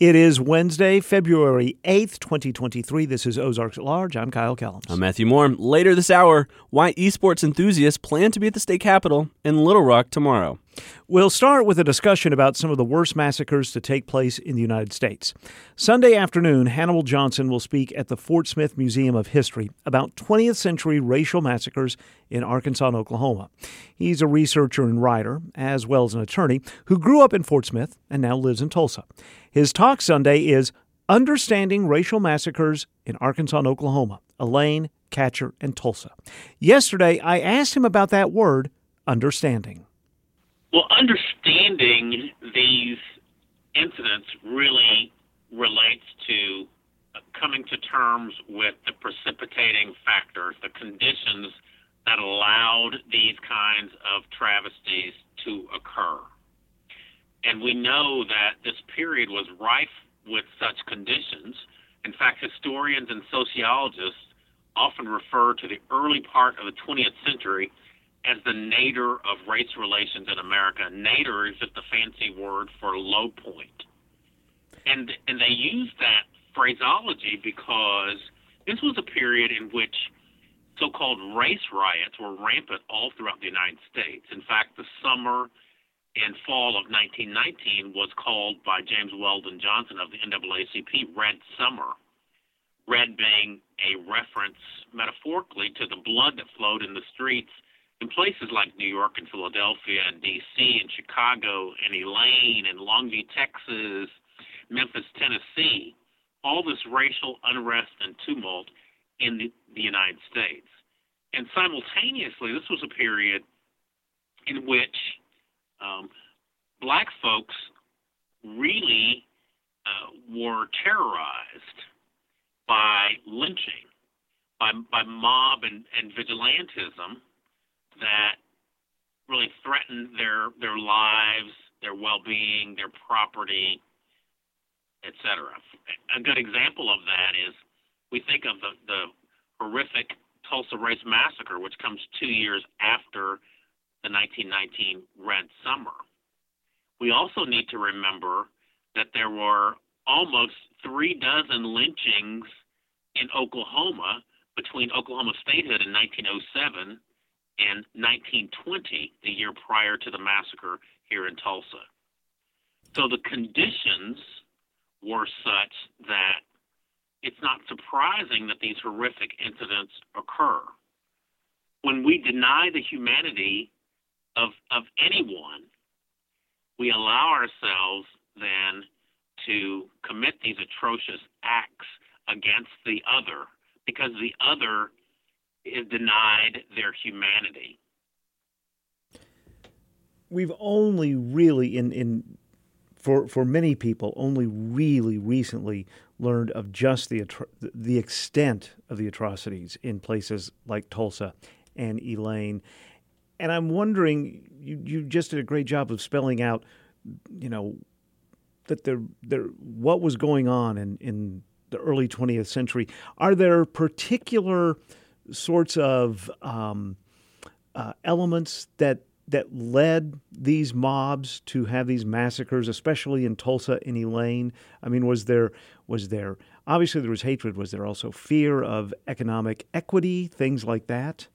It is Wednesday, February 8th, 2023. This is Ozarks at Large. I'm Kyle Kellums. I'm Matthew Moore. Later this hour, why esports enthusiasts plan to be at the state capitol in Little Rock tomorrow. We'll start with a discussion about some of the worst massacres to take place in the United States. Sunday afternoon, Hannibal Johnson will speak at the Fort Smith Museum of History about 20th century racial massacres in Arkansas and Oklahoma. He's a researcher and writer, as well as an attorney, who grew up in Fort Smith and now lives in Tulsa. His talk Sunday is Understanding Racial Massacres in Arkansas and Oklahoma, Elaine, Catcher, and Tulsa. Yesterday, I asked him about that word, understanding. Well, understanding these incidents really relates to coming to terms with the precipitating factors, the conditions that allowed these kinds of travesties to occur. And we know that this period was rife with such conditions. In fact, historians and sociologists often refer to the early part of the 20th century as the nadir of race relations in America. Nadir is just a fancy word for low point. And, and they use that phraseology because this was a period in which so called race riots were rampant all throughout the United States. In fact, the summer and fall of 1919 was called by James Weldon Johnson of the NAACP Red Summer. Red being a reference metaphorically to the blood that flowed in the streets in places like New York and Philadelphia and D.C. and Chicago and Elaine and Longview, Texas, Memphis, Tennessee, all this racial unrest and tumult in the, the United States. And simultaneously, this was a period in which um, black folks really uh, were terrorized by lynching, by, by mob and, and vigilantism that really threatened their, their lives, their well being, their property, etc. A good example of that is we think of the, the horrific Tulsa Race Massacre, which comes two years after the 1919 Red Summer. We also need to remember that there were almost three dozen lynchings in Oklahoma between Oklahoma statehood in 1907 and 1920, the year prior to the massacre here in Tulsa. So the conditions were such that it's not surprising that these horrific incidents occur. When we deny the humanity of, of anyone, we allow ourselves then to commit these atrocious acts against the other because the other is denied their humanity. We've only really in in for for many people only really recently learned of just the the extent of the atrocities in places like Tulsa and Elaine and I'm wondering, you, you just did a great job of spelling out, you know, that there, there, what was going on in, in the early 20th century. Are there particular sorts of um, uh, elements that that led these mobs to have these massacres, especially in Tulsa and Elaine? I mean, was there was there obviously there was hatred? Was there also fear of economic equity, things like that?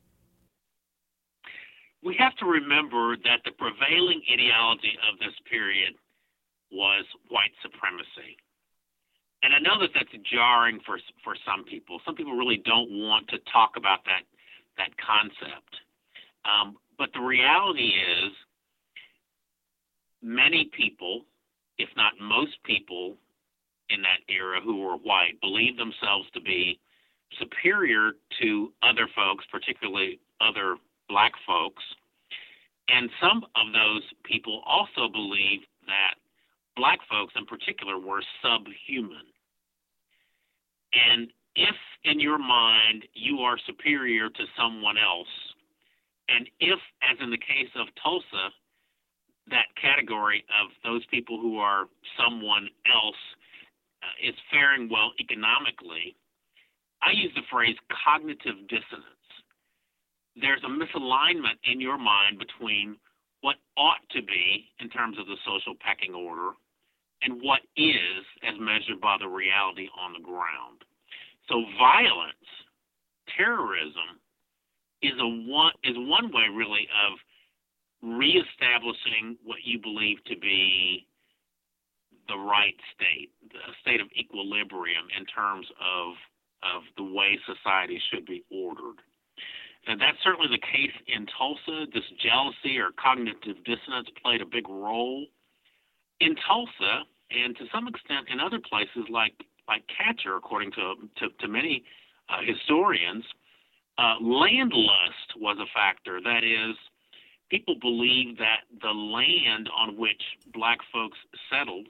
we have to remember that the prevailing ideology of this period was white supremacy. And I know that that's jarring for for some people. Some people really don't want to talk about that that concept. Um, but the reality is, many people, if not most people, in that era who were white, believed themselves to be superior to other folks, particularly other black folks. And some of those people also believed that black folks in particular were subhuman. And if in your mind you are superior to someone else, and if, as in the case of Tulsa, that category of those people who are someone else uh, is faring well economically, I use the phrase cognitive dissonance. There's a misalignment in your mind between what ought to be in terms of the social pecking order and what is as measured by the reality on the ground. So violence, terrorism, is a one is one way really of reestablishing what you believe to be the right state, a state of equilibrium in terms of of the way society should be ordered. And that's certainly the case in Tulsa. This jealousy or cognitive dissonance played a big role in Tulsa, and to some extent in other places like like Catcher, according to to, to many uh, historians. Uh, land lust was a factor. That is, people believed that the land on which black folks settled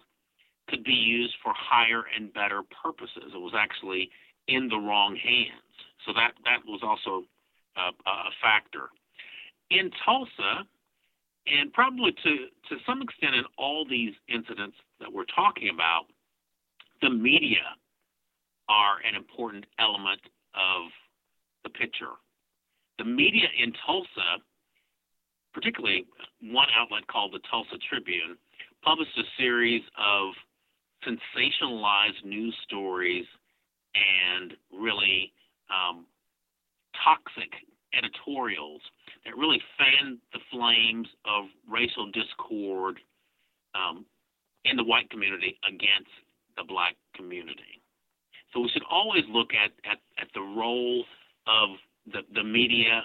could be used for higher and better purposes. It was actually in the wrong hands. So that, that was also a, a factor. In Tulsa, and probably to, to some extent in all these incidents that we're talking about, the media are an important element of the picture. The media in Tulsa, particularly one outlet called the Tulsa Tribune, published a series of sensationalized news stories and really um, toxic editorials that really fanned the flames of racial discord um, in the white community against the black community. So we should always look at, at, at the role of the, the media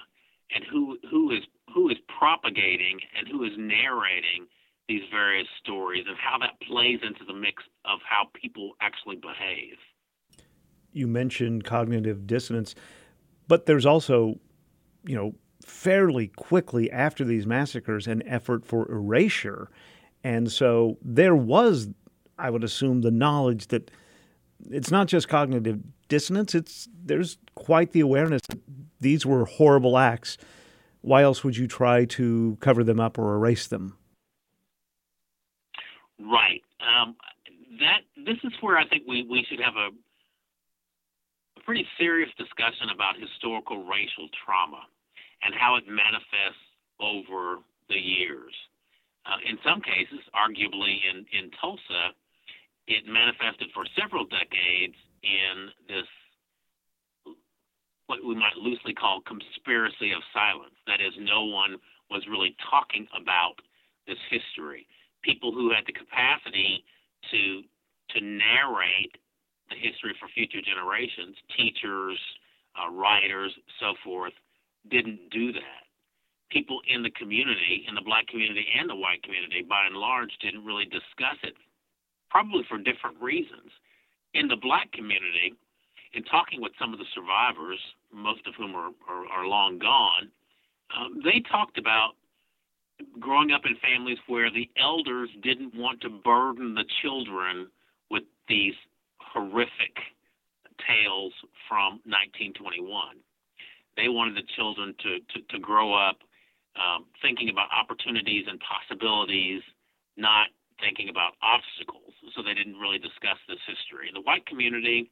and who who is who is propagating and who is narrating these various stories and how that plays into the mix of how people actually behave. You mentioned cognitive dissonance, but there's also, you know, fairly quickly after these massacres an effort for erasure. And so there was, I would assume, the knowledge that it's not just cognitive dissonance, it's there's quite the awareness that these were horrible acts. Why else would you try to cover them up or erase them? Right. Um, that this is where I think we, we should have a, a pretty serious discussion about historical racial trauma and how it manifests over the years. Uh, in some cases, arguably in, in Tulsa, it manifested for several decades in this what we might loosely call conspiracy of silence. That is, no one was really talking about this history. People who had the capacity to to narrate history for future generations, teachers, uh, writers, so forth, didn't do that. People in the community, in the black community and the white community, by and large, didn't really discuss it, probably for different reasons. In the black community, in talking with some of the survivors, most of whom are, are, are long gone, um, they talked about growing up in families where the elders didn't want to burden the children with these horrific tales from 1921. They wanted the children to, to, to grow up um, thinking about opportunities and possibilities, not thinking about obstacles. So they didn't really discuss this history. In the white community,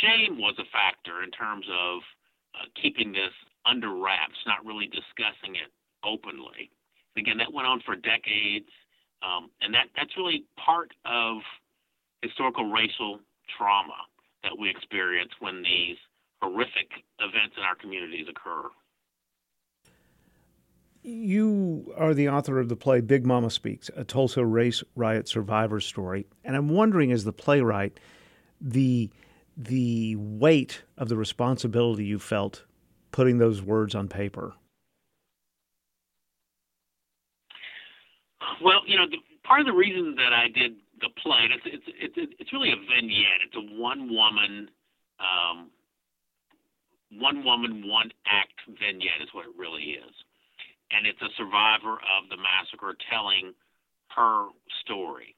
shame was a factor in terms of uh, keeping this under wraps, not really discussing it openly. Again, that went on for decades, um, and that that's really part of historical racial trauma that we experience when these horrific events in our communities occur. You are the author of the play Big Mama Speaks, a Tulsa race riot survivor story. And I'm wondering, as the playwright, the the weight of the responsibility you felt putting those words on paper? Well, you know, the, part of the reason that I did the play, it's it's it's, it's really a vignette. It's a one woman, um, one woman, one act vignette is what it really is, and it's a survivor of the massacre telling her story.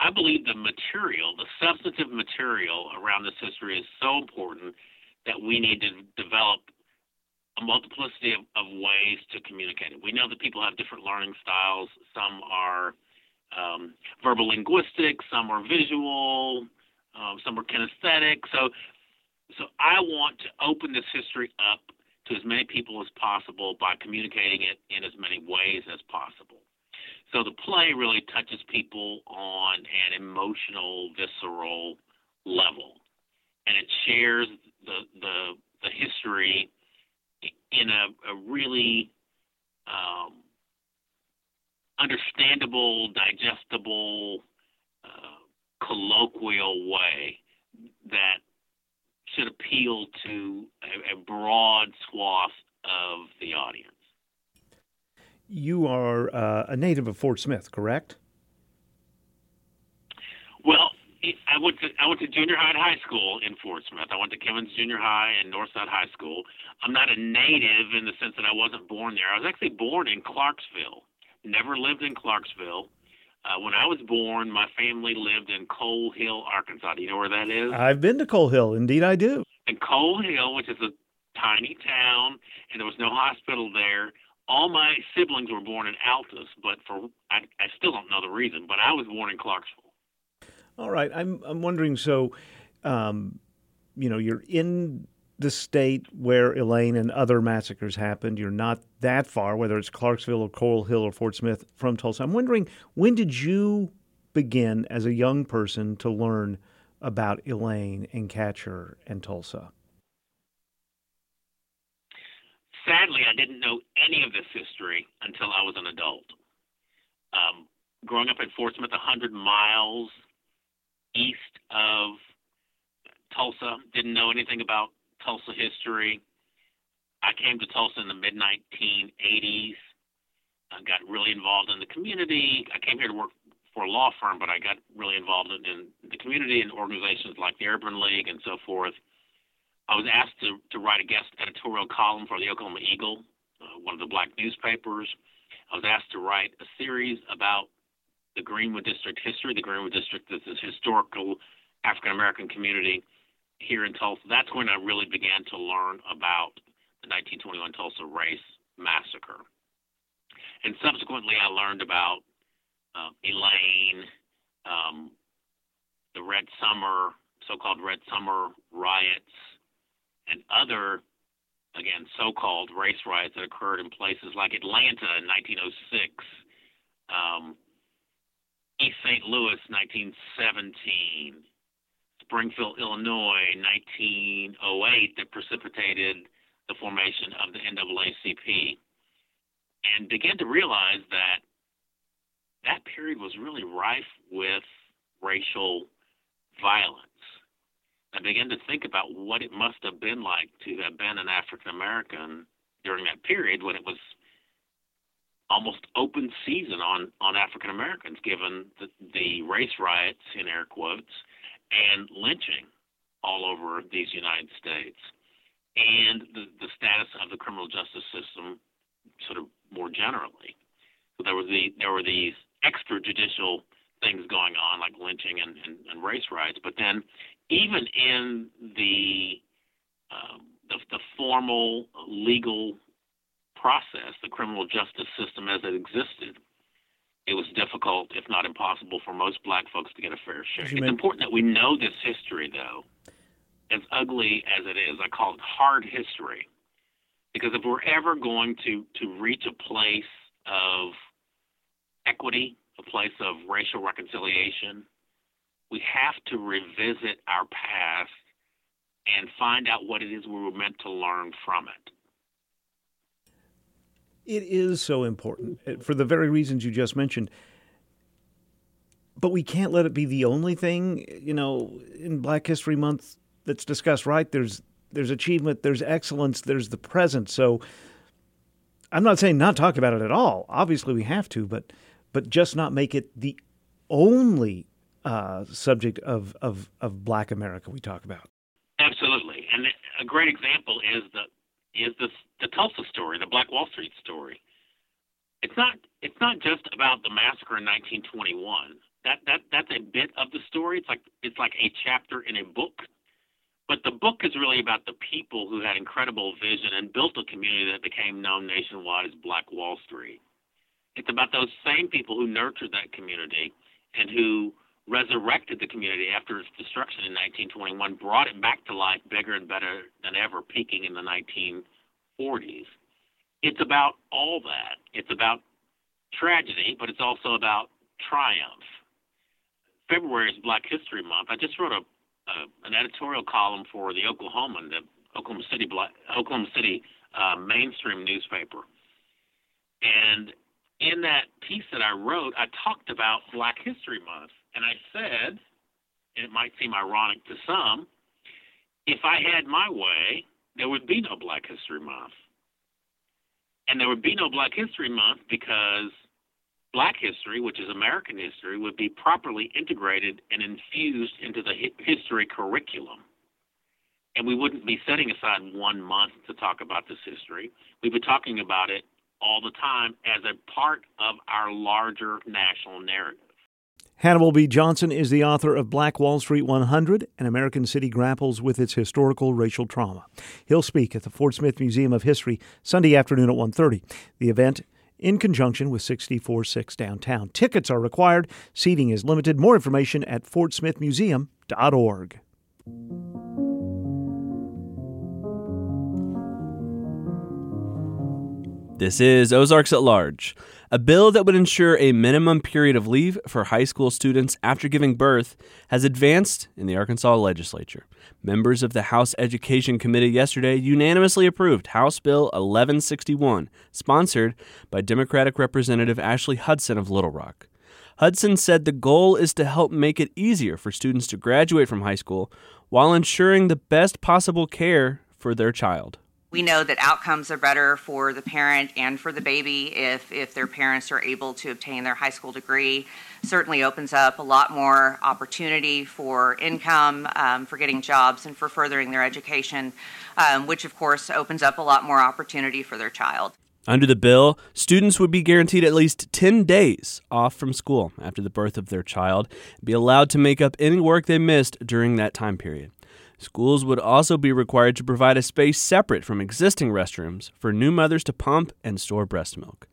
I believe the material, the substantive material around this history is so important that we need to develop a multiplicity of, of ways to communicate it. We know that people have different learning styles. Some are um, verbal linguistic, some are visual, um, some are kinesthetic. So, so I want to open this history up to as many people as possible by communicating it in as many ways as possible. So the play really touches people on an emotional, visceral level, and it shares the the, the history in a, a really um, understandable, digestible, uh, colloquial way that should appeal to a, a broad swath of the audience. You are uh, a native of Fort Smith, correct? Well, I went to I went to junior high and high school in Fort Smith. I went to Kimmons Junior High and Northside High School. I'm not a native in the sense that I wasn't born there. I was actually born in Clarksville. Never lived in Clarksville. Uh, when I was born, my family lived in Coal Hill, Arkansas. Do you know where that is? I've been to Coal Hill. Indeed, I do. And Coal Hill, which is a tiny town, and there was no hospital there. All my siblings were born in Altus, but for I, I still don't know the reason. But I was born in Clarksville. All right, I'm I'm wondering. So, um, you know, you're in the state where Elaine and other massacres happened. You're not that far, whether it's Clarksville or Coal Hill or Fort Smith, from Tulsa. I'm wondering when did you begin as a young person to learn about Elaine and Catcher and Tulsa? Sadly, I didn't know any of this history until I was an adult. Um, growing up in Fort Smith, 100 miles east of Tulsa, didn't know anything about Tulsa history. I came to Tulsa in the mid 1980s. I got really involved in the community. I came here to work for a law firm, but I got really involved in, in the community and organizations like the Urban League and so forth. I was asked to, to write a guest editorial column for the Oklahoma Eagle, uh, one of the black newspapers. I was asked to write a series about the Greenwood District history. The Greenwood District is this historical African American community here in Tulsa. That's when I really began to learn about the 1921 Tulsa race massacre. And subsequently, I learned about uh, Elaine, um, the Red Summer, so called Red Summer riots, and other, again, so called race riots that occurred in places like Atlanta in 1906. Um, East St. Louis, 1917. Springfield, Illinois, 1908, that precipitated the formation of the NAACP. And began to realize that that period was really rife with racial violence. I began to think about what it must have been like to have been an African American during that period when it was almost open season on on African Americans, given the, the race riots in air quotes and lynching all over these United States, and the, the status of the criminal justice system, sort of more generally. So there was the there were these extrajudicial things going on like lynching and, and, and race riots, but then even in the um, the, the formal legal process, the criminal justice system as it existed, it was difficult, if not impossible, for most black folks to get a fair share. It's important that we know this history, though, as ugly as it is. I call it hard history. Because if we're ever going to, to reach a place of equity, a place of racial reconciliation, we have to revisit our past and find out what it is we were meant to learn from it. It is so important eh, for the very reasons you just mentioned. But we can't let it be the only thing, you know, in Black History Month that's discussed, right? There's there's achievement, there's excellence, there's the present. So I'm not saying not talk about it at all. Obviously we have to, but but just not make it the only uh, subject of, of, of black America we talk about. Absolutely. And a great example is the is the the Tulsa story, the Black Wall Street story. It's not it's not just about the massacre in 1921. That that that's a bit of the story. It's like it's like a chapter in a book. But the book is really about the people who had incredible vision and built a community that became known nationwide as Black Wall Street. It's about those same people who nurtured that community and who resurrected the community after its destruction in 1921, brought it back to life bigger and better than ever, peaking in the 1940s. It's about all that. It's about tragedy, but it's also about triumph. February is Black History Month. I just wrote a, a an editorial column for the Oklahoman, the Oklahoma City Black, Oklahoma City uh, mainstream newspaper, and in that piece that I wrote, I talked about Black History Month, and I said, and it might seem ironic to some, if I had my way, there would be no Black History Month. And there would be no Black History Month because Black history, which is American history, would be properly integrated and infused into the history curriculum. And we wouldn't be setting aside one month to talk about this history. We'd be talking about it all the time as a part of our larger national narrative. Hannibal B. Johnson is the author of Black Wall Street 100 An American City Grapples with Its Historical Racial Trauma. He'll speak at the Fort Smith Museum of History Sunday afternoon at 1:30. The event in conjunction with 646 downtown. Tickets are required. Seating is limited. More information at fortsmithmuseum.org. This is Ozarks at Large, a bill that would ensure a minimum period of leave for high school students after giving birth has advanced in the Arkansas legislature. Members of the House Education Committee yesterday unanimously approved House Bill 1161, sponsored by Democratic Representative Ashley Hudson of Little Rock. Hudson said the goal is to help make it easier for students to graduate from high school while ensuring the best possible care for their child. We know that outcomes are better for the parent and for the baby if, if their parents are able to obtain their high school degree. Certainly opens up a lot more opportunity for income, um, for getting jobs, and for furthering their education, um, which of course opens up a lot more opportunity for their child. Under the bill, students would be guaranteed at least 10 days off from school after the birth of their child and be allowed to make up any work they missed during that time period. Schools would also be required to provide a space separate from existing restrooms for new mothers to pump and store breast milk.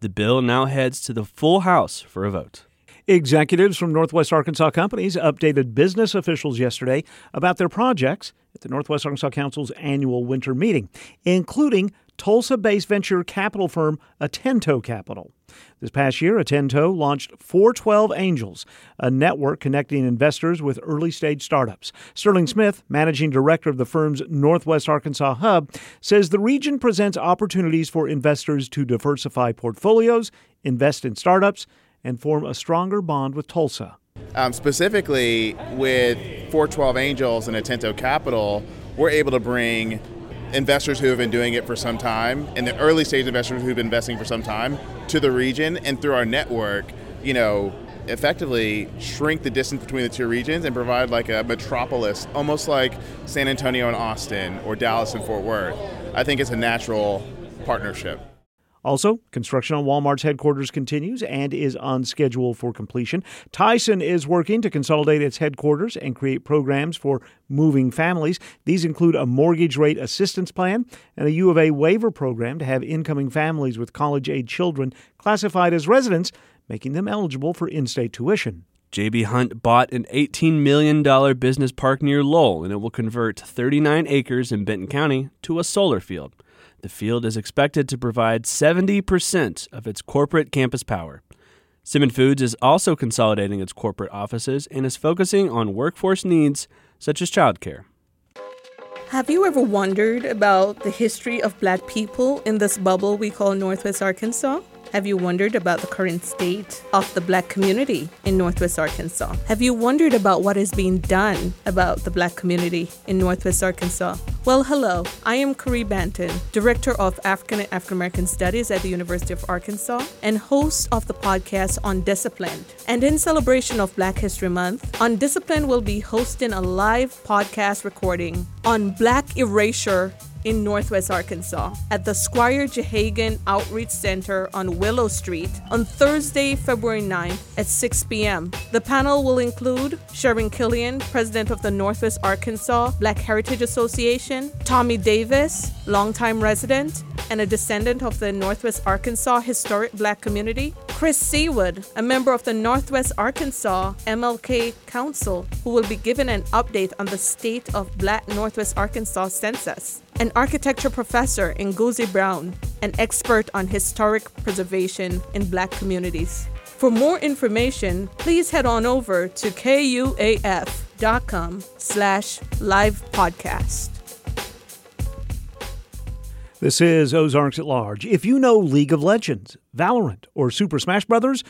The bill now heads to the full House for a vote. Executives from Northwest Arkansas companies updated business officials yesterday about their projects at the Northwest Arkansas Council's annual winter meeting, including Tulsa based venture capital firm Atento Capital. This past year, Atento launched 412 Angels, a network connecting investors with early stage startups. Sterling Smith, managing director of the firm's Northwest Arkansas hub, says the region presents opportunities for investors to diversify portfolios, invest in startups, and form a stronger bond with Tulsa. Um, specifically, with 412 Angels and Atento Capital, we're able to bring investors who have been doing it for some time and the early stage investors who've been investing for some time to the region and through our network, you know, effectively shrink the distance between the two regions and provide like a metropolis, almost like San Antonio and Austin or Dallas and Fort Worth. I think it's a natural partnership. Also, construction on Walmart's headquarters continues and is on schedule for completion. Tyson is working to consolidate its headquarters and create programs for moving families. These include a mortgage rate assistance plan and a U of A waiver program to have incoming families with college age children classified as residents, making them eligible for in state tuition. JB Hunt bought an $18 million business park near Lowell, and it will convert 39 acres in Benton County to a solar field. The field is expected to provide 70% of its corporate campus power. Simmons Foods is also consolidating its corporate offices and is focusing on workforce needs such as childcare. Have you ever wondered about the history of black people in this bubble we call Northwest Arkansas? Have you wondered about the current state of the black community in Northwest Arkansas? Have you wondered about what is being done about the black community in Northwest Arkansas? Well, hello. I am Caree Banton, Director of African and African American Studies at the University of Arkansas and host of the podcast On Undisciplined. And in celebration of Black History Month, On Undisciplined will be hosting a live podcast recording on Black erasure in Northwest Arkansas at the Squire Jehagan Outreach Center on Willow Street on Thursday, February 9th at 6 p.m. The panel will include Sharon Killian, President of the Northwest Arkansas Black Heritage Association, Tommy Davis, longtime resident and a descendant of the Northwest Arkansas Historic Black Community, Chris Seawood, a member of the Northwest Arkansas MLK Council, who will be given an update on the state of Black Northwest Arkansas census, an architecture professor Ngozi Brown, an expert on historic preservation in black communities. For more information, please head on over to kuaf.com slash live podcast. This is Ozarks at Large. If you know League of Legends, Valorant, or Super Smash Brothers,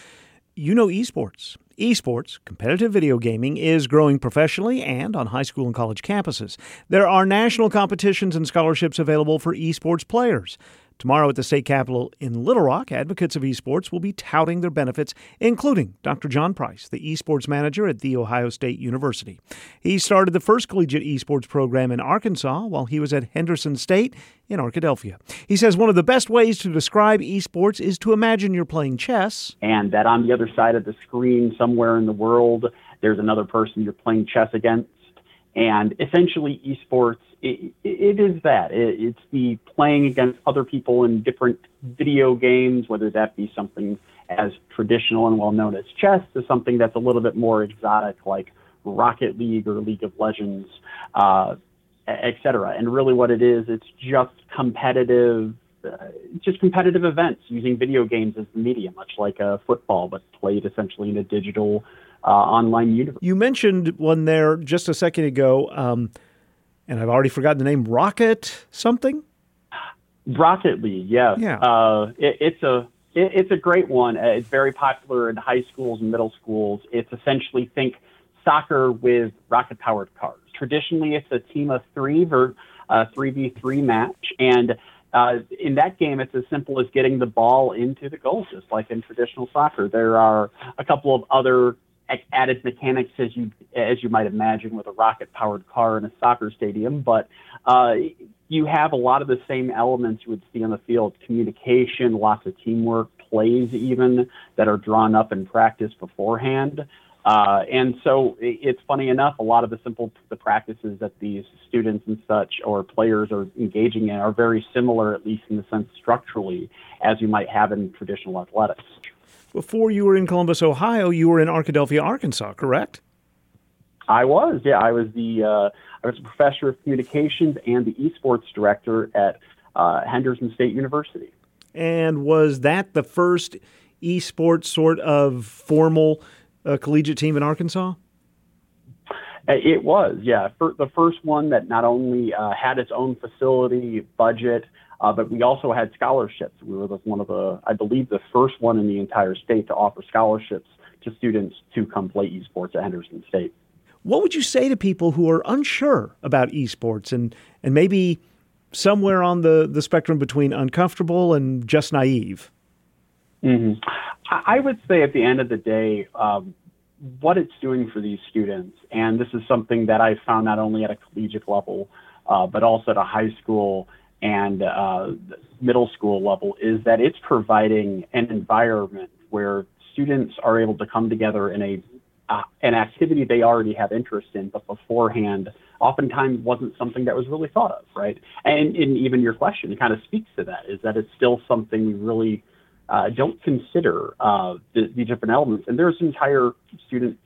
you know esports. Esports, competitive video gaming, is growing professionally and on high school and college campuses. There are national competitions and scholarships available for esports players. Tomorrow at the state capitol in Little Rock, advocates of esports will be touting their benefits, including Dr. John Price, the esports manager at The Ohio State University. He started the first collegiate esports program in Arkansas while he was at Henderson State in Arkadelphia. He says one of the best ways to describe esports is to imagine you're playing chess. And that on the other side of the screen, somewhere in the world, there's another person you're playing chess against. And essentially, esports, it, it is that. It, it's the playing against other people in different video games, whether that be something as traditional and well known as chess to something that's a little bit more exotic, like Rocket League or League of Legends, uh, et cetera. And really, what it is, it's just competitive. Uh, just competitive events using video games as the medium, much like a football, but played essentially in a digital uh, online universe. You mentioned one there just a second ago, um, and I've already forgotten the name. Rocket something. Rocket League, yes. Yeah. Uh, it, it's a it, it's a great one. Uh, it's very popular in high schools and middle schools. It's essentially think soccer with rocket powered cars. Traditionally, it's a team of three ver v three match, and uh, in that game, it's as simple as getting the ball into the goal, just like in traditional soccer. There are a couple of other added mechanics as you as you might imagine with a rocket powered car in a soccer stadium, but uh, you have a lot of the same elements you would see on the field: communication, lots of teamwork, plays even that are drawn up in practice beforehand. Uh, and so it's funny enough, a lot of the simple the practices that these students and such or players are engaging in are very similar, at least in the sense structurally, as you might have in traditional athletics. Before you were in Columbus, Ohio, you were in Arkadelphia, Arkansas, correct? I was, yeah. I was the uh, I was a professor of communications and the esports director at uh, Henderson State University. And was that the first esports sort of formal uh, collegiate team in Arkansas? Uh, it was, yeah. For the first one that not only uh, had its own facility, budget, uh, but we also had scholarships. We were one of the, I believe, the first one in the entire state to offer scholarships to students to come play esports at Henderson State. What would you say to people who are unsure about esports and, and maybe somewhere on the, the spectrum between uncomfortable and just naive? Mm-hmm. I would say at the end of the day, um, what it's doing for these students, and this is something that I found not only at a collegiate level, uh, but also at a high school and uh, middle school level is that it's providing an environment where students are able to come together in a uh, an activity they already have interest in, but beforehand, oftentimes wasn't something that was really thought of, right? And, and even your question kind of speaks to that, is that it's still something we really uh, don't consider uh, the, the, different elements. And there's entire student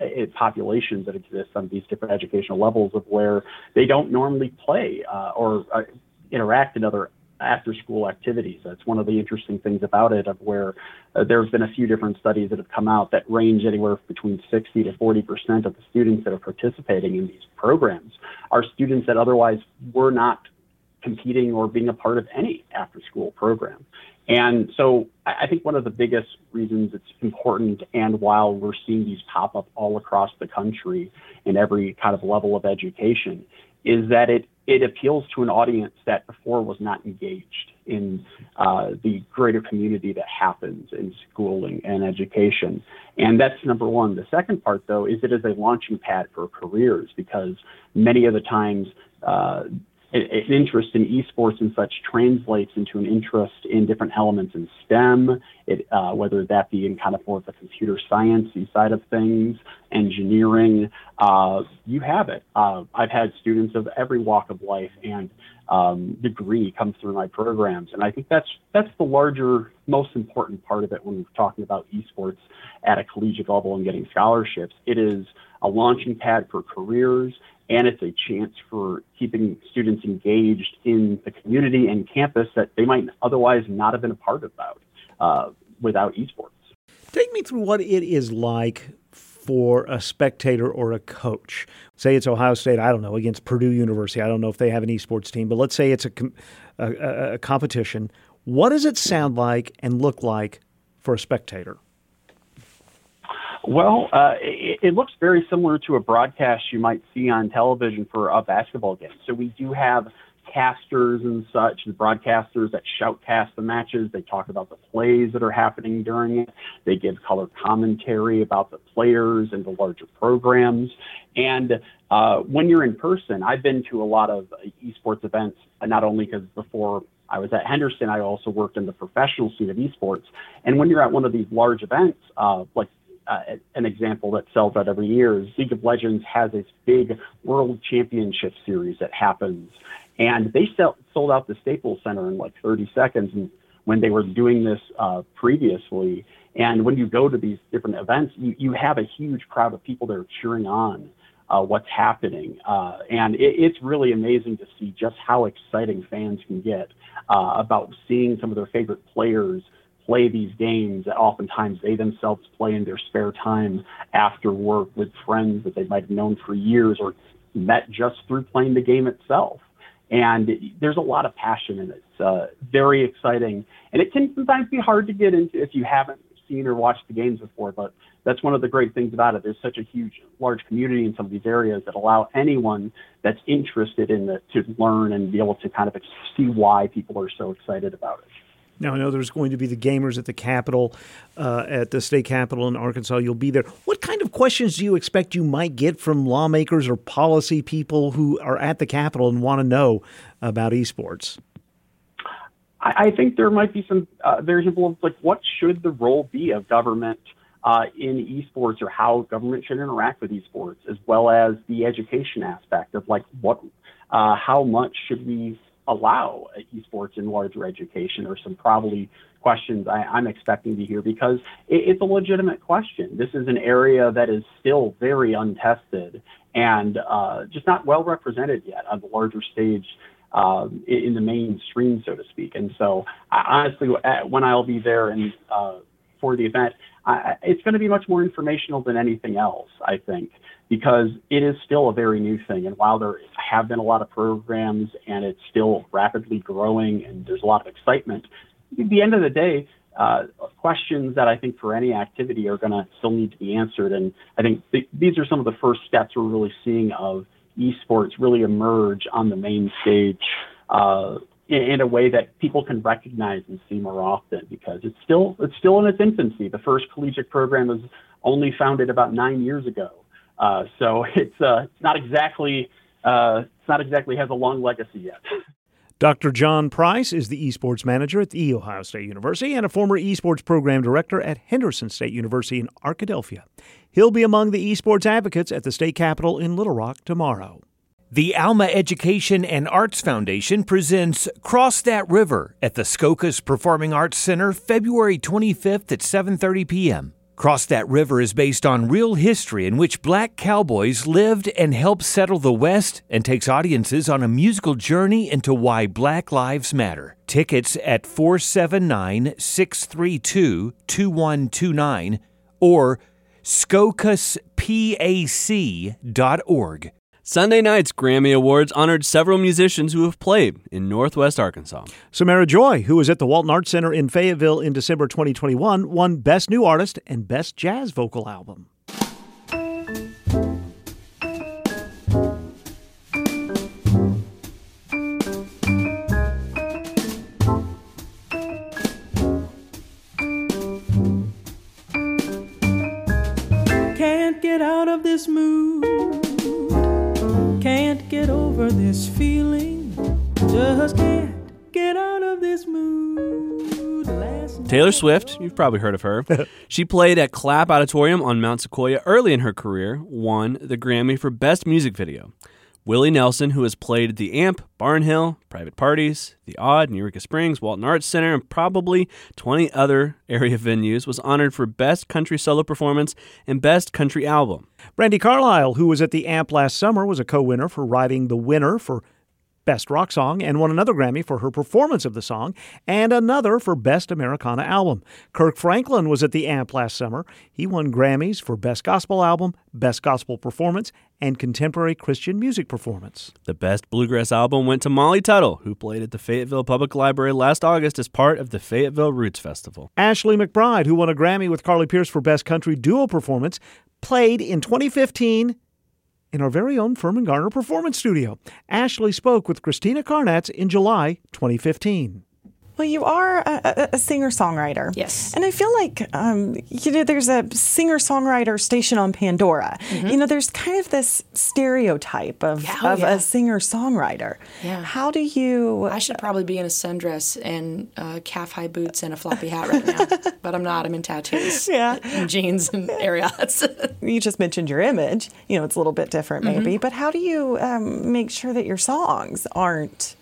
uh, populations that exist on these different educational levels of where they don't normally play uh, or uh, interact in other after school activities. That's one of the interesting things about it, of where uh, there have been a few different studies that have come out that range anywhere between 60 to 40 percent of the students that are participating in these programs are students that otherwise were not competing or being a part of any after school program. And so I think one of the biggest reasons it's important, and while we're seeing these pop up all across the country in every kind of level of education, is that it it appeals to an audience that before was not engaged in uh, the greater community that happens in schooling and education. And that's number one. The second part, though, is it is a launching pad for careers because many of the times uh, an interest in esports and such translates into an interest in different elements in STEM, it, uh, whether that be in kind of more of the computer science side of things, engineering. Uh, you have it. Uh, I've had students of every walk of life and um, degree come through my programs, and I think that's that's the larger, most important part of it when we're talking about esports at a collegiate level and getting scholarships. It is a launching pad for careers, and it's a chance for keeping students engaged in the community and campus that they might otherwise not have been a part about uh, without esports. Take me through what it is like for a spectator or a coach. Say it's Ohio State, I don't know, against Purdue University. I don't know if they have an esports team, but let's say it's a, a, a competition. What does it sound like and look like for a spectator? Well, uh, it, it, looks very similar to a broadcast you might see on television for a basketball game. So we do have casters and such, the broadcasters that shoutcast the matches. They talk about the plays that are happening during it. They give color commentary about the players and the larger programs. And uh, when you're in person, I've been to a lot of esports events, not only because before I was at Henderson, I also worked in the professional scene of esports. And when you're at one of these large events, uh, like uh, an example that sells out every year. League of Legends has this big World Championship series that happens, and they sell, sold out the Staples Center in like 30 seconds. And when they were doing this uh, previously, and when you go to these different events, you, you have a huge crowd of people that are cheering on uh, what's happening. Uh, and it, it's really amazing to see just how exciting fans can get uh, about seeing some of their favorite players play these games that oftentimes they themselves play in their spare time after work with friends that they might have known for years or met just through playing the game itself. And there's a lot of passion in it. It's uh, very exciting. And it can sometimes be hard to get into if you haven't seen or watched the games before, but that's one of the great things about it. There's such a huge, large community in some of these areas that allow anyone that's interested in it to learn and be able to kind of see why people are so excited about it. Now, I know there's going to be the gamers at the Capitol, uh, at the state capitol in Arkansas. You'll be there. What kind of questions do you expect you might get from lawmakers or policy people who are at the Capitol and want to know about esports? I, think there might be some uh, variables like what should the role be of government uh, in esports or how government should interact with esports, as well as the education aspect of like what, uh, how much should we allow esports in larger education or some probably questions I, am expecting to hear because it, it's a legitimate question. This is an area that is still very untested and uh, just not well represented yet on the larger stage um, in, the mainstream, so to speak. And so, I, honestly, when I'll be there and uh, for the event, I, it's going to be much more informational than anything else, I think because it is still a very new thing. And while there have been a lot of programs and it's still rapidly growing and there's a lot of excitement, at the end of the day, uh, questions that I think for any activity are going to still need to be answered. And I think th- these are some of the first steps we're really seeing of esports really emerge on the main stage uh, in, a way that people can recognize and see more often because it's still it's still in its infancy. The first collegiate program was only founded about nine years ago. Uh, so it's uh, it's not exactly uh, it's not exactly has a long legacy yet. Dr. John Price is the esports manager at The Ohio State University and a former esports program director at Henderson State University in Arkadelphia. He'll be among the esports advocates at the state capitol in Little Rock tomorrow. The Alma Education and Arts Foundation presents Cross That River at the Skokos Performing Arts Center February 25th at 7:30 p.m. Cross That River is based on real history in which black cowboys lived and helped settle the West and takes audiences on a musical journey into why black lives matter. Tickets at 479 632 2129 or skokospac.org. Sunday night's Grammy Awards honored several musicians who have played in Northwest Arkansas. Samara Joy, who was at the Walton Arts Center in Fayetteville in December 2021, won Best New Artist and Best Jazz Vocal Album. Over this feeling. Just can't get out of this mood. Taylor Swift, you've probably heard of her. she played at Clap Auditorium on Mount Sequoia early in her career, won the Grammy for Best Music Video. Willie Nelson, who has played the Amp, Barnhill, Private Parties, The Aud, Eureka Springs, Walton Arts Center, and probably 20 other area venues, was honored for Best Country Solo Performance and Best Country Album. Brandi Carlile, who was at the AMP last summer, was a co winner for writing the winner for Best Rock Song and won another Grammy for her performance of the song and another for Best Americana Album. Kirk Franklin was at the AMP last summer. He won Grammys for Best Gospel Album, Best Gospel Performance, and Contemporary Christian Music Performance. The Best Bluegrass Album went to Molly Tuttle, who played at the Fayetteville Public Library last August as part of the Fayetteville Roots Festival. Ashley McBryde, who won a Grammy with Carly Pearce for Best Country Duo Performance, played in 2015 in our very own Firmin Garner Performance Studio. Ashley spoke with Christina Carnatz in July 2015. Well, you are a, a singer songwriter. Yes. And I feel like, um, you know, there's a singer songwriter station on Pandora. Mm-hmm. You know, there's kind of this stereotype of, yeah, oh, of yeah. a singer songwriter. Yeah. How do you. I should probably be in a sundress and uh, calf high boots and a floppy hat right now, but I'm not. I'm in tattoos. Yeah. And jeans and Ariats. you just mentioned your image. You know, it's a little bit different maybe, mm-hmm. but how do you um, make sure that your songs aren't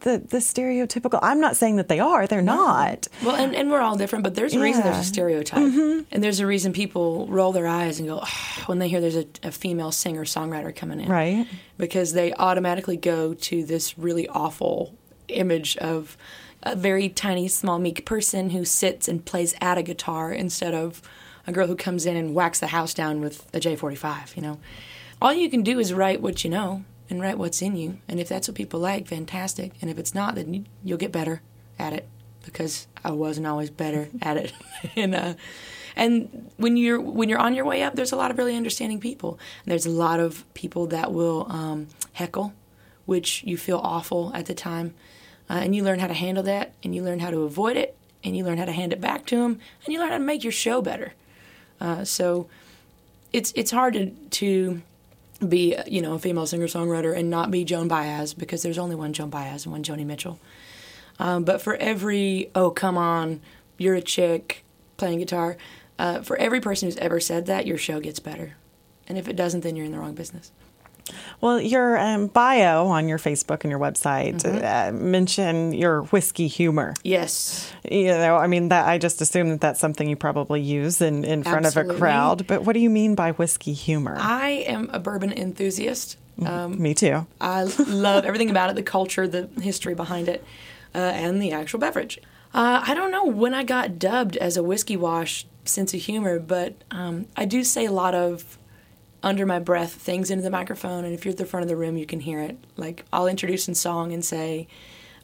the the stereotypical. I'm not saying that they are. They're no. not. Well, and, and we're all different, but there's a yeah. reason there's a stereotype, mm-hmm. and there's a reason people roll their eyes and go oh, when they hear there's a, a female singer songwriter coming in, right? Because they automatically go to this really awful image of a very tiny, small, meek person who sits and plays at a guitar instead of a girl who comes in and whacks the house down with a J45. You know, all you can do is write what you know and write what's in you. And if that's what people like, fantastic. And if it's not, then you'll get better at it because I wasn't always better at it. and uh, and when you're when you're on your way up, there's a lot of really understanding people. And there's a lot of people that will um, heckle, which you feel awful at the time, uh, and you learn how to handle that, and you learn how to avoid it, and you learn how to hand it back to them, and you learn how to make your show better. Uh, so it's it's hard to to be you know a female singer songwriter and not be Joan Baez because there's only one Joan Baez and one Joni Mitchell. Um, but for every oh come on, you're a chick playing guitar, uh, for every person who's ever said that, your show gets better, and if it doesn't, then you're in the wrong business. Well, your um, bio on your Facebook and your website mm-hmm. uh, mention your whiskey humor. Yes. You know, I mean, that I just assume that that's something you probably use in, in front Absolutely. of a crowd. But what do you mean by whiskey humor? I am a bourbon enthusiast. Mm-hmm. Um, Me too. I love everything about it the culture, the history behind it, uh, and the actual beverage. Uh, I don't know when I got dubbed as a whiskey wash sense of humor, but um, I do say a lot of under my breath things into the microphone and if you're at the front of the room you can hear it. Like i'll introduce in song and say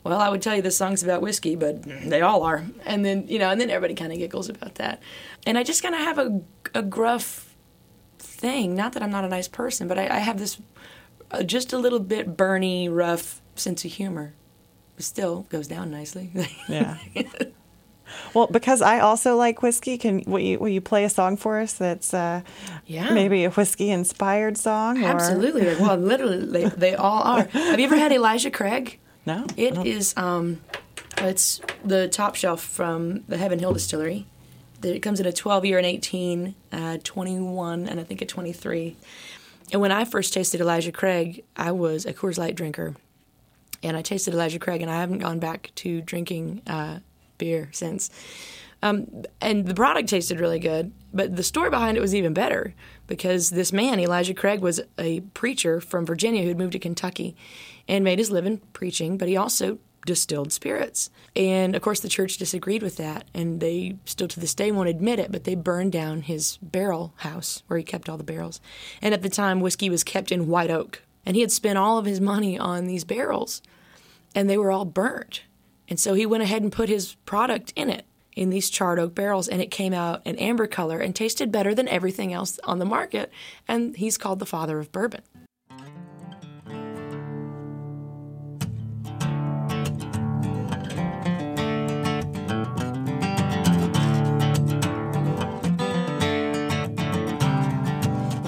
well i would tell you this song's about whiskey but they all are. And then you know and then everybody kind of giggles about that. And i just kind of have a, a gruff thing not that i'm not a nice person but i, I have this uh, just a little bit burny rough sense of humor. But still goes down nicely. Yeah Well, because I also like whiskey, can will you, will you play a song for us that's uh, yeah maybe a whiskey inspired song? Or? Absolutely. well, literally, they, they, all are. Have you ever had Elijah Craig? No. It is. Um, it's the top shelf from the Heaven Hill Distillery. It comes in a 12 year and 18, uh, 21, and I think a 23. And when I first tasted Elijah Craig, I was a Coors Light drinker. And I tasted Elijah Craig, and I haven't gone back to drinking uh, beer since. Um, and the product tasted really good, but the story behind it was even better because this man, Elijah Craig, was a preacher from Virginia who had moved to Kentucky and made his living preaching, but he also distilled spirits. And of course, the church disagreed with that, and they still to this day won't admit it, but they burned down his barrel house where he kept all the barrels. And at the time, whiskey was kept in white oak, and he had spent all of his money on these barrels, and they were all burnt. And so he went ahead and put his product in it in these charred oak barrels and it came out an amber color and tasted better than everything else on the market and he's called the father of bourbon.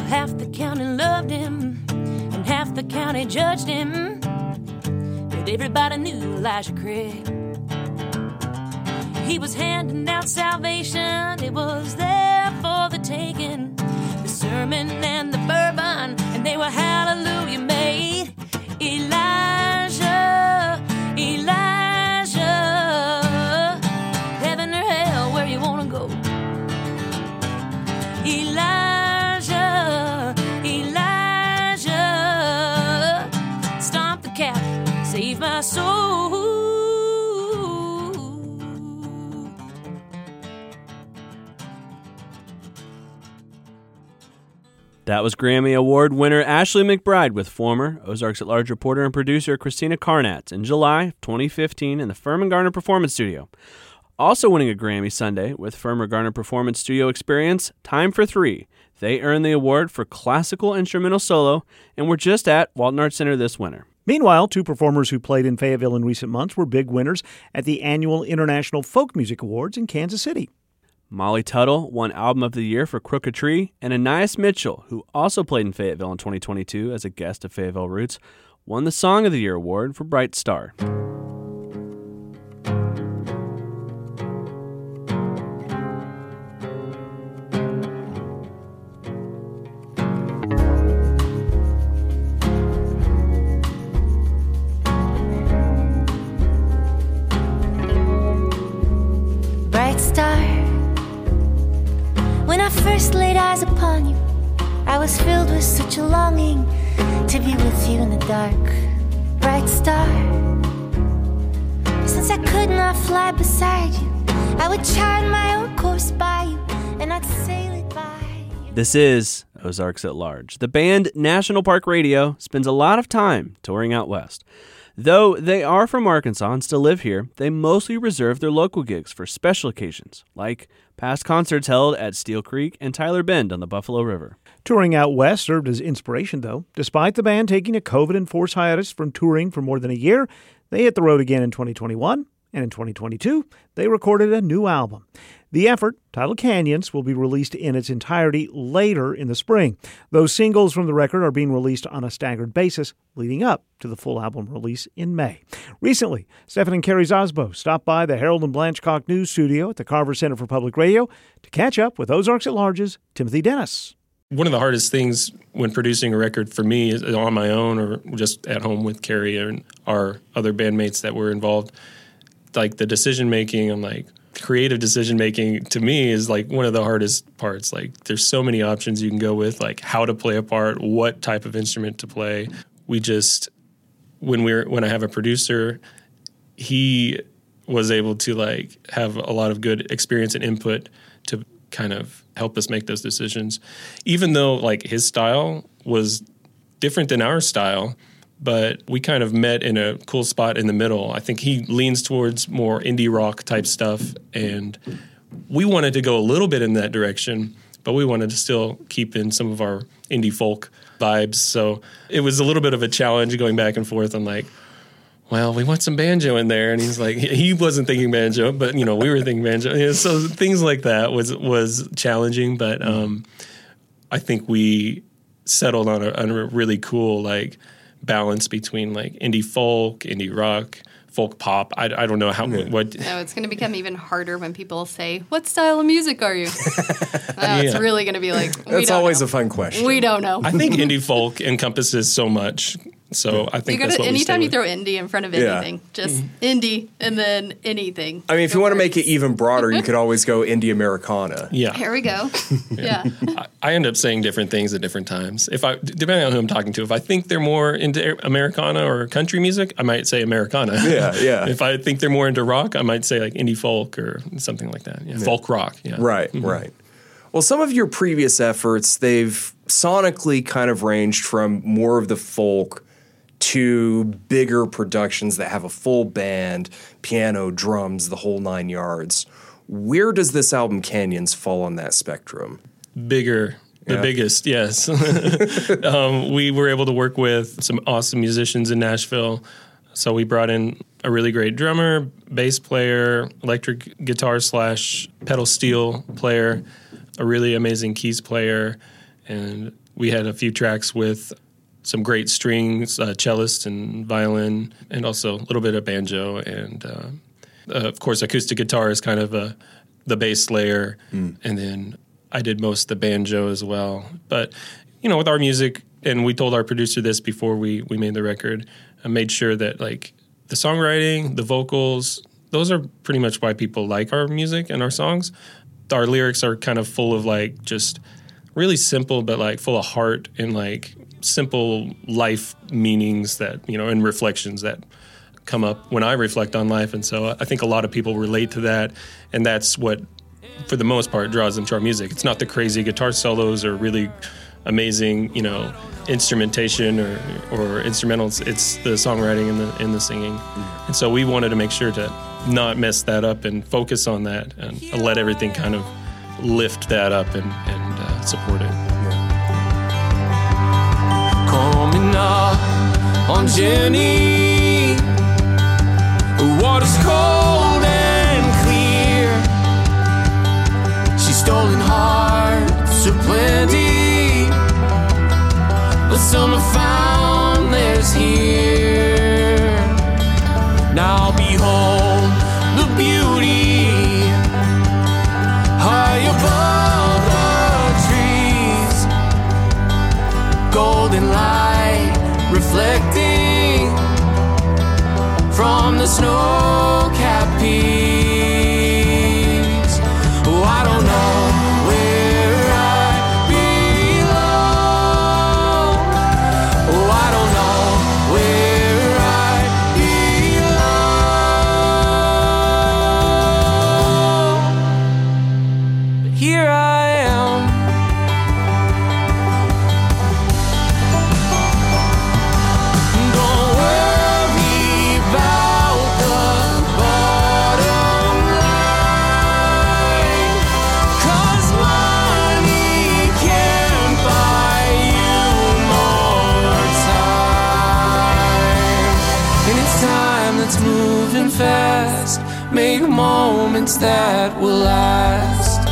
half the county loved him and half the county judged him everybody knew Elijah Craig. He was handing out salvation, it was there for the taking. The sermon and the bourbon, and they were hallelujah made. soul. That was Grammy Award winner Ashley McBryde with former Ozarks at Large reporter and producer Christina Carnat in July 2015 in the Firmin Garner Performance Studio. Also winning a Grammy Sunday with Firmin Garner Performance Studio Experience, Time for Three. They earned the award for Classical Instrumental Solo and were just at Walton Arts Center this winter. Meanwhile, two performers who played in Fayetteville in recent months were big winners at the annual International Folk Music Awards in Kansas City. Molly Tuttle won Album of the Year for Crooked Tree, and Anais Mitchell, who also played in Fayetteville in 2022 as a guest of Fayetteville Roots, won the Song of the Year award for Bright Star. Eyes upon you, I was filled with such a longing to be with you in the dark. Bright star. Since I could not fly beside you, I would chart my own course by you, and I'd sail it by. This is Ozarks at Large. The band National Park Radio spends a lot of time touring out west. Though they are from Arkansas and still live here, they mostly reserve their local gigs for special occasions, like past concerts held at Steel Creek and Tyler Bend on the Buffalo River. Touring out west served as inspiration, though. Despite the band taking a COVID enforced hiatus from touring for more than a year, they hit the road again in 2021, and in 2022, they recorded a new album. The effort, titled Canyons, will be released in its entirety later in the spring. Those singles from the record are being released on a staggered basis leading up to the full album release in May. Recently, Stefan and Carrie Szabo stopped by the Harold and Blanchcock News Studio at the Carver Center for Public Radio to catch up with Ozarks at Large's Timothy Dennis. One of the hardest things when producing a record for me is on my own or just at home with Carrie and our other bandmates that were involved, like the decision making, I'm like, creative decision making to me is like one of the hardest parts. Like there's so many options you can go with, like how to play a part, what type of instrument to play. We just when we're when I have a producer, he was able to like have a lot of good experience and input to kind of help us make those decisions. Even though like his style was different than our style, but we kind of met in a cool spot in the middle. I think he leans towards more indie rock type stuff, and we wanted to go a little bit in that direction, but we wanted to still keep in some of our indie folk vibes. So it was a little bit of a challenge going back and forth on like, well, we want some banjo in there, and he's like, he wasn't thinking banjo, but you know, we were thinking banjo. So things like that was was challenging, but um, I think we settled on a, on a really cool like balance between like indie folk, indie rock, folk pop. I, I don't know how what. No, it's going to become even harder when people say, "What style of music are you?" Uh, It's really going to be like, we That's don't always know. a fun question. We don't know. I think indie folk encompasses so much. So I think you that's gotta, what we anytime you throw indie in front of Yeah. anything, just indie and then anything. I mean, if you want to make it even broader, you could always go indie Americana. Yeah. Here we go. yeah. I end up saying different things at different times. If I, depending on who I'm talking to, if I think they're more into Americana or country music, I might say Americana. Yeah, yeah. if I think they're more into rock, I might say like indie folk or something like that. Yeah, folk rock. Yeah. Right, Mhm. right. Well, some of your previous efforts, they've sonically kind of ranged from more of the folk to bigger productions that have a full band, piano, drums, the whole nine yards. Where does this album Canyons fall on that spectrum? Bigger. The Yeah. biggest, yes. um, we were able to work with some awesome musicians in Nashville. So we brought in a really great drummer, bass player, electric guitar slash pedal steel player, a really amazing keys player, and we had a few tracks with some great strings, uh, cellist and violin, and also a little bit of banjo, and uh, uh, of course acoustic guitar is kind of a the bass layer, and then I did most of the banjo as well. But you know, with our music, and we told our producer this before we we made the record. I made sure that like the songwriting, the vocals, those are pretty much why people like our music and our songs. Our lyrics are kind of full of like just really simple, but like full of heart and like simple life meanings that you know and reflections that come up when I reflect on life. And so I think a lot of people relate to that. And that's what, for the most part, draws them to our music. It's not the crazy guitar solos or really amazing, you know, instrumentation or, or instrumentals. It's the songwriting and the, and the singing. And so we wanted to make sure to not mess that up and focus on that and let everything kind of lift that up and, and uh, support it. Coming on Jenny. The water's cold and clear. She's stolen hearts of plenty, but some have found theirs here. Now behold snow moments that will last.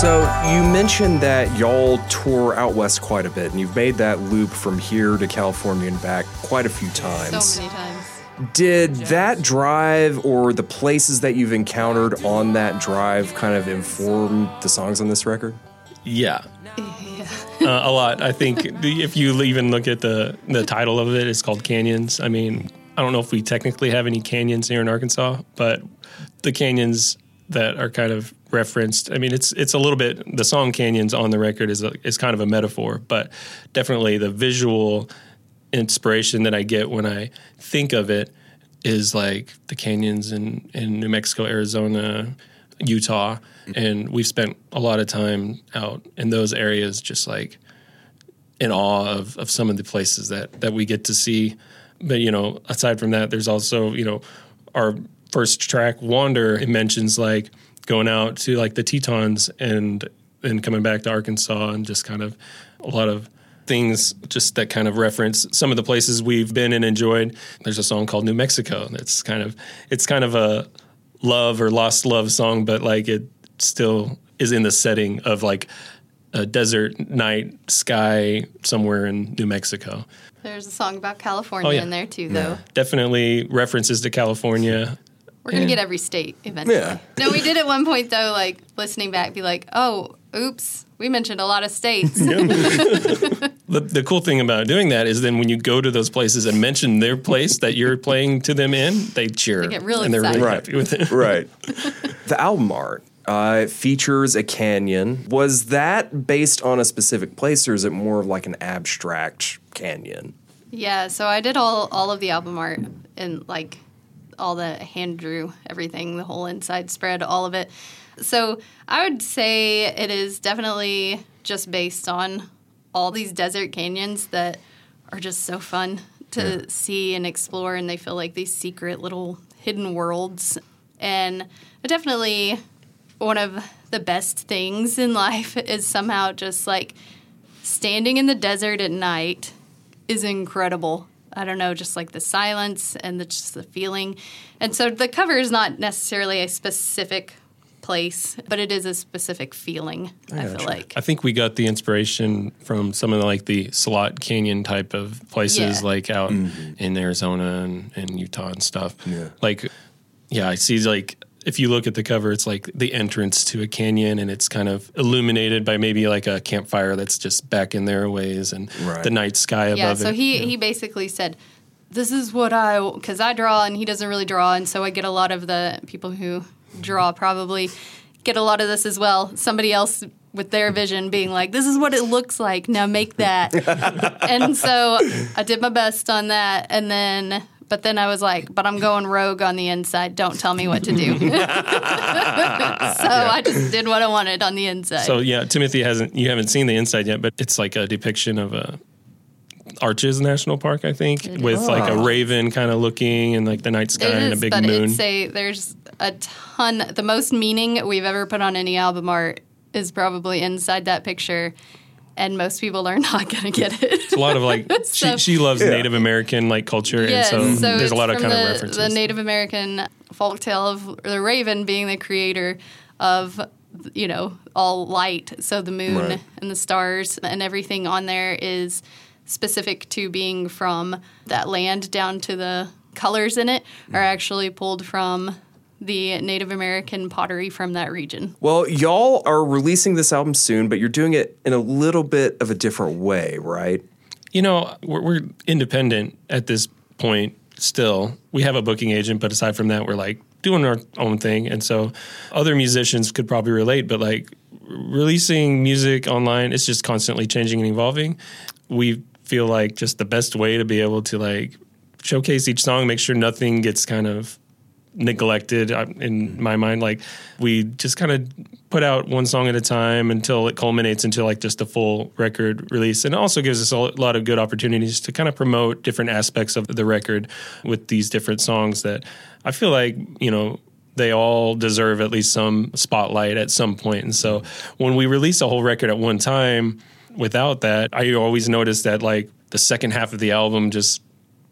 So you mentioned that y'all tour out west quite a bit, and you've made that loop from here to California and back quite a few times. So many times. Did that drive or the places that you've encountered on that drive kind of inform the songs on this record? Yeah. uh, a lot. I think the, if you even look at the the title of it, it's called Canyons. I mean, I don't know if we technically have any canyons here in Arkansas, but the canyons that are kind of referenced. I mean, it's it's a little bit the song Canyons on the record is a, is kind of a metaphor, but definitely the visual inspiration that I get when I think of it is like the canyons in, in New Mexico, Arizona, Utah. And we've spent a lot of time out in those areas just like in awe of, of some of the places that, that we get to see. But, you know, aside from that, there's also, you know, our first track, Wander, it mentions like going out to like the Tetons and and coming back to Arkansas and just kind of a lot of things just that kind of reference some of the places we've been and enjoyed. There's a song called New Mexico that's kind of it's kind of a love or lost love song, but like it still is in the setting of like a desert night sky somewhere in New Mexico. There's a song about California Oh, yeah. in there too, though. Definitely references to California. We're gonna Yeah. get every state eventually. Yeah. No, we did at one point though, like listening back, be like, "Oh, oops, we mentioned a lot of states." The, the cool thing about doing that is then when you go to those places and mention their place that you're playing to them in, they cheer. They get real and they're really excited. happy with it. right. The album art uh, features a canyon. Was that based on a specific place, or is it more of like an abstract canyon? yeah, so I did all all of the album art and like all the hand drew everything, the whole inside spread, all of it. So I would say it is definitely just based on all these desert canyons that are just so fun to see and explore, and they feel like these secret little hidden worlds. And definitely one of the best things in life is somehow just like standing in the desert at night is incredible. I don't know, just like the silence and the, just the feeling. And so the cover is not necessarily a specific place, but it is a specific feeling, I, feel like. I think we got the inspiration from some of the, like the Slot Canyon type of places, Yeah. like out Mm-hmm. in Arizona and, and Utah and stuff. Yeah. Like, yeah, I see like if you look at the cover, it's like the entrance to a canyon, and it's kind of illuminated by maybe like a campfire that's just back in there ways, and the night sky above yeah, it. so he, he basically said, this is what I, because I draw and he doesn't really draw. And so I get a lot of the people who draw probably get a lot of this as well. Somebody else with their vision being like, this is what it looks like. Now make that. and so I did my best on that. And then, but then I was like, but I'm going rogue on the inside. Don't tell me what to do. so I just did what I wanted on the inside. So yeah, Timothy hasn't you haven't seen the inside yet, but it's like a depiction of a Arches National Park, I think, It with is. like a raven kind of looking and like the night sky It and a is, big but moon. it's a there's a ton. The most meaning we've ever put on any album art is probably inside that picture, and most people are not going to get it. It's a lot of like So- she, she loves Native American like culture, Yes, and so, there's a lot of kind the, of references. The Native American folktale of the raven being the creator of you know all light, so the moon Right. and the stars and everything on there is specific to being from that land down to the colors in it are mm. actually pulled from the Native American pottery from that region. Well, y'all are releasing this album soon, but you're doing it in a little bit of a different way, right? You know, we're, we're independent at this point still. We have a booking agent, but aside from that, we're like doing our own thing. And so other musicians could probably relate, but like releasing music online, it's just constantly changing and evolving. We feel like just the best way to be able to like showcase each song, make sure nothing gets kind of neglected uh, in my mind like we just kind of put out one song at a time until it culminates into like just a full record release. And it also gives us a lot of good opportunities to kind of promote different aspects of the record with these different songs that i feel like you know they all deserve at least some spotlight at some point. And so when we release a whole record at one time without that i always notice that like the second half of the album just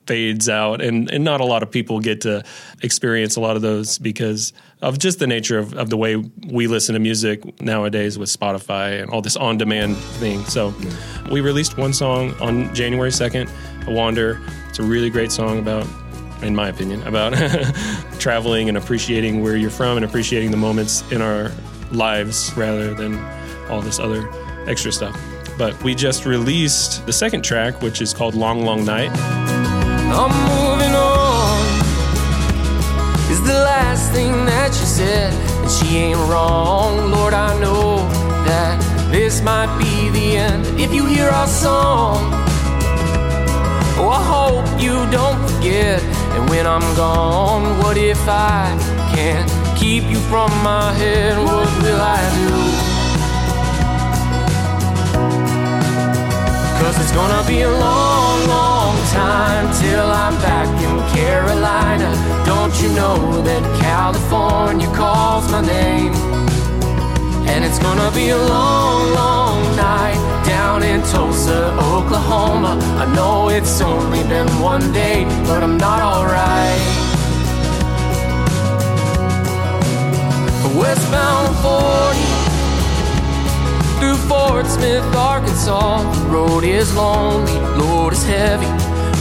fades out and, and not a lot of people get to experience a lot of those because of just the nature of, of the way we listen to music nowadays with Spotify and all this on demand thing. So we released one song on January 2nd, A Wander. It's a really great song about in my opinion, about traveling and appreciating where you're from and appreciating the moments in our lives rather than all this other extra stuff. But we just released the second track, which is called Long Long Night. I'm moving on. Is the last thing that she said, and she ain't wrong. Lord, I know that this might be the end. If you hear our song, oh, I hope you don't forget. And when I'm gone, what if I can't keep you from my head? What will I do? Cause it's gonna be a long, long time till I'm back in Carolina. Don't you know that California calls my name? And it's gonna be a long, long night down in Tulsa, Oklahoma. I know it's only been one day, but I'm not alright. Westbound 40 through Fort Smith, Arkansas. The road is lonely, load is heavy.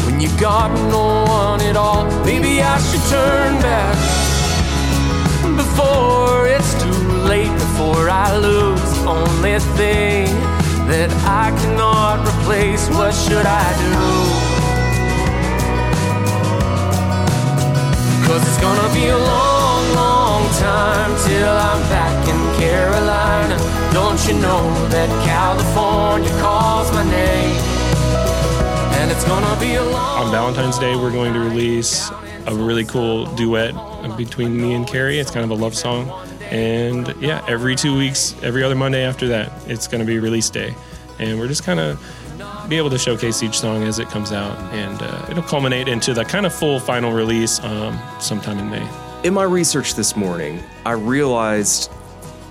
When you got no one at all, maybe I should turn back before it's too late. Before I lose the only thing that I cannot replace. What should I do? Cause it's gonna be a long, long time till I'm back Carolina. Don't you know that California calls my name? And it's gonna be a long On Valentine's Day, we're going to release a really cool duet between me and Carrie. It's kind of a love song. And yeah, every two weeks, every other Monday after that, it's going to be release day. And we're just kind of be able to showcase each song as it comes out. And uh, it'll culminate into the kind of full final release um, sometime in May. In my research this morning, I realized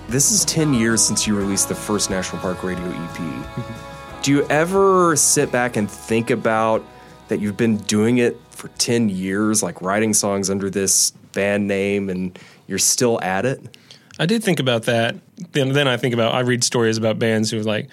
this is 10 years since you released the first National Park Radio EP. Mm-hmm. Do you ever sit back and think about that you've been doing it for 10 years, like writing songs under this band name, and you're still at it? I did think about that. Then, then I think about I read stories about bands who are like,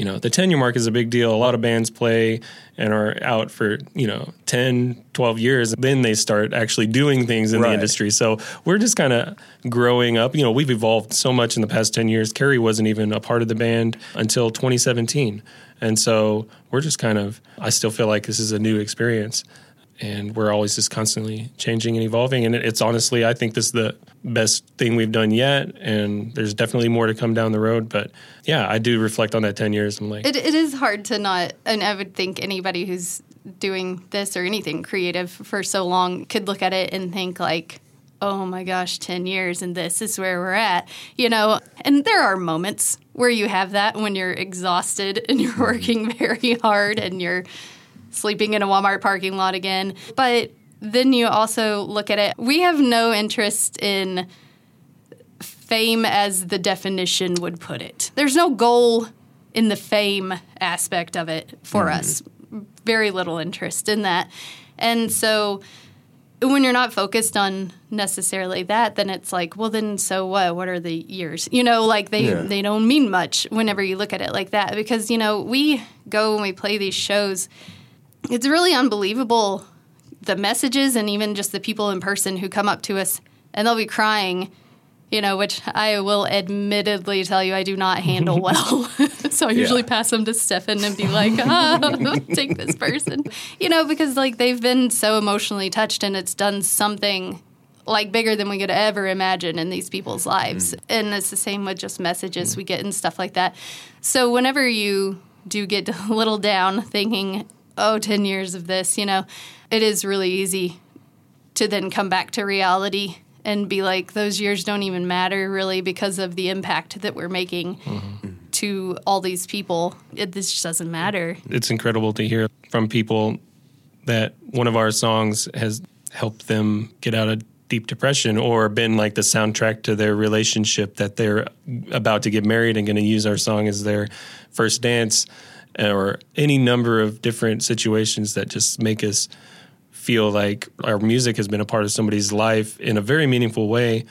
you know, the 10 year mark is a big deal. A lot of bands play and are out for, you know, 10, 12 years. Then they start actually doing things in Right. the industry. So we're just kind of growing up. You know, we've evolved so much in the past 10 years. Carrie wasn't even a part of the band until 2017. And so we're just kind of, I still feel like this is a new experience. And we're always just constantly changing and evolving. And it's honestly, I think this is the best thing we've done yet, and there's definitely more to come down the road. But yeah, I do reflect on that ten years. I'm like, It, it is hard to not, and I would think anybody who's doing this or anything creative for so long could look at it and think like, oh my gosh, 10 years and this is where we're at, you know? And there are moments where you have that when you're exhausted and you're mm-hmm. working very hard and you're sleeping in a Walmart parking lot again. But then you also look at it, we have no interest in fame as the definition would put it. There's no goal in the fame aspect of it for Mhm. us. Very little interest in that. And so when you're not focused on necessarily that, then it's like, well, then so what? What are the years? You know, like they Yeah. they don't mean much whenever you look at it like that because you know we go and we play these shows. It's really unbelievable the messages and even just the people in person who come up to us and they'll be crying. You know, which I will admittedly tell you I do not handle well. so I usually Yeah. pass them to Stefan and be like, ah, take this person. You know, because like they've been so emotionally touched and it's done something like bigger than we could ever imagine in these people's lives. And it's the same with just messages we get and stuff like that. So whenever you do get a little down thinking, oh, 10 years of this, you know, it is really easy to then come back to reality and be like, those years don't even matter really because of the impact that we're making mm-hmm. to all these people. It, this just doesn't matter. it's incredible to hear from people that one of our songs has helped them get out of deep depression or been like the soundtrack to their relationship that they're about to get married and going to use our song as their first dance or any number of different situations that just make us feel like our music has been a part of somebody's life in a very meaningful way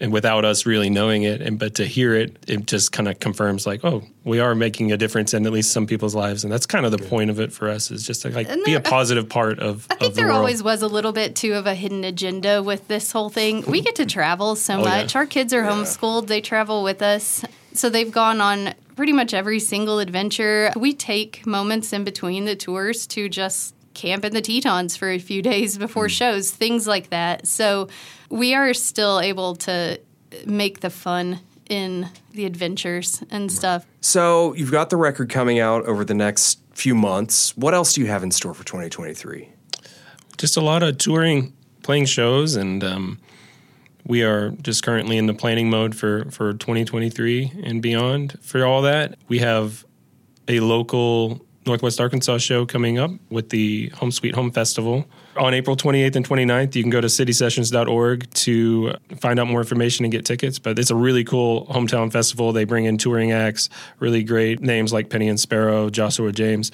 and without us really knowing it and but to hear it it just kind of confirms like oh we are making a difference in at least some people's lives and that's kind of the point of it for us is just to like And be a there- positive part of, I think of the there world always was a little bit too of a hidden agenda with this whole thing. We get to travel so Oh, yeah. much. Our kids are homeschooled, they travel with us. So they've gone on pretty much every single adventure. We take moments in between the tours to just camp in the Tetons for a few days before shows, things like that. So we are still able to make the fun in the adventures and stuff. So you've got the record coming out over the next few months. What else do you have in store for 2023? just a lot of touring, playing shows, and um, we are just currently in the planning mode for for 2023 and beyond. For all that, we have a local Northwest Arkansas show coming up with the Home Sweet Home Festival on April 28th and 29th. You can go to citysessions.org to find out more information and get tickets. But it's a really cool hometown festival. They bring in touring acts, really great names like Penny and Sparrow, Joshua James.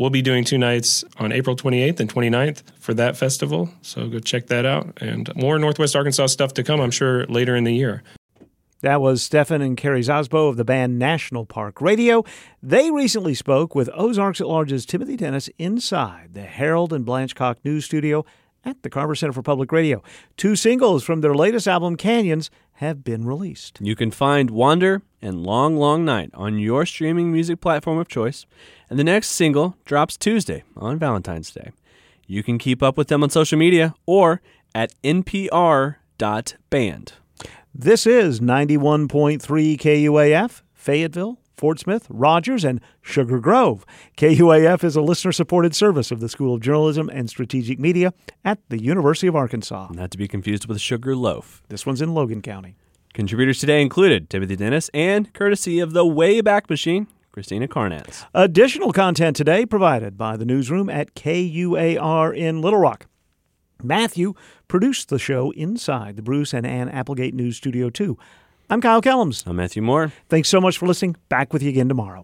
We'll be doing two nights on April 28th and 29th for that festival. So go check that out. And more Northwest Arkansas stuff to come, I'm sure, later in the year. That was Stefan and Carrie Szabo of the band National Park Radio. They recently spoke with Ozarks at Large's Timothy Dennis inside the Harold and Blanchcock News Studio at the Carver Center for Public Radio. Two singles from their latest album, Canyons, have been released. You can find Wander and Long Long Night on your streaming music platform of choice, and the next single drops Tuesday on Valentine's Day. You can keep up with them on social media or at npr.band. This is 91.3 KUAF, Fayetteville, Fort Smith, Rogers, and Sugar Grove. KUAF is a listener supported service of the School of Journalism and Strategic Media at the University of Arkansas. Not to be confused with Sugar Loaf. This one's in Logan County. Contributors today included Timothy Dennis and, courtesy of the Wayback Machine, Christina Carnatz. Additional content today provided by the newsroom at KUAR in Little Rock. Matthew produced the show inside the Bruce and Ann Applegate News Studio 2. I'm Kyle Kellams. I'm Matthew Moore. Thanks so much for listening. Back with you again tomorrow.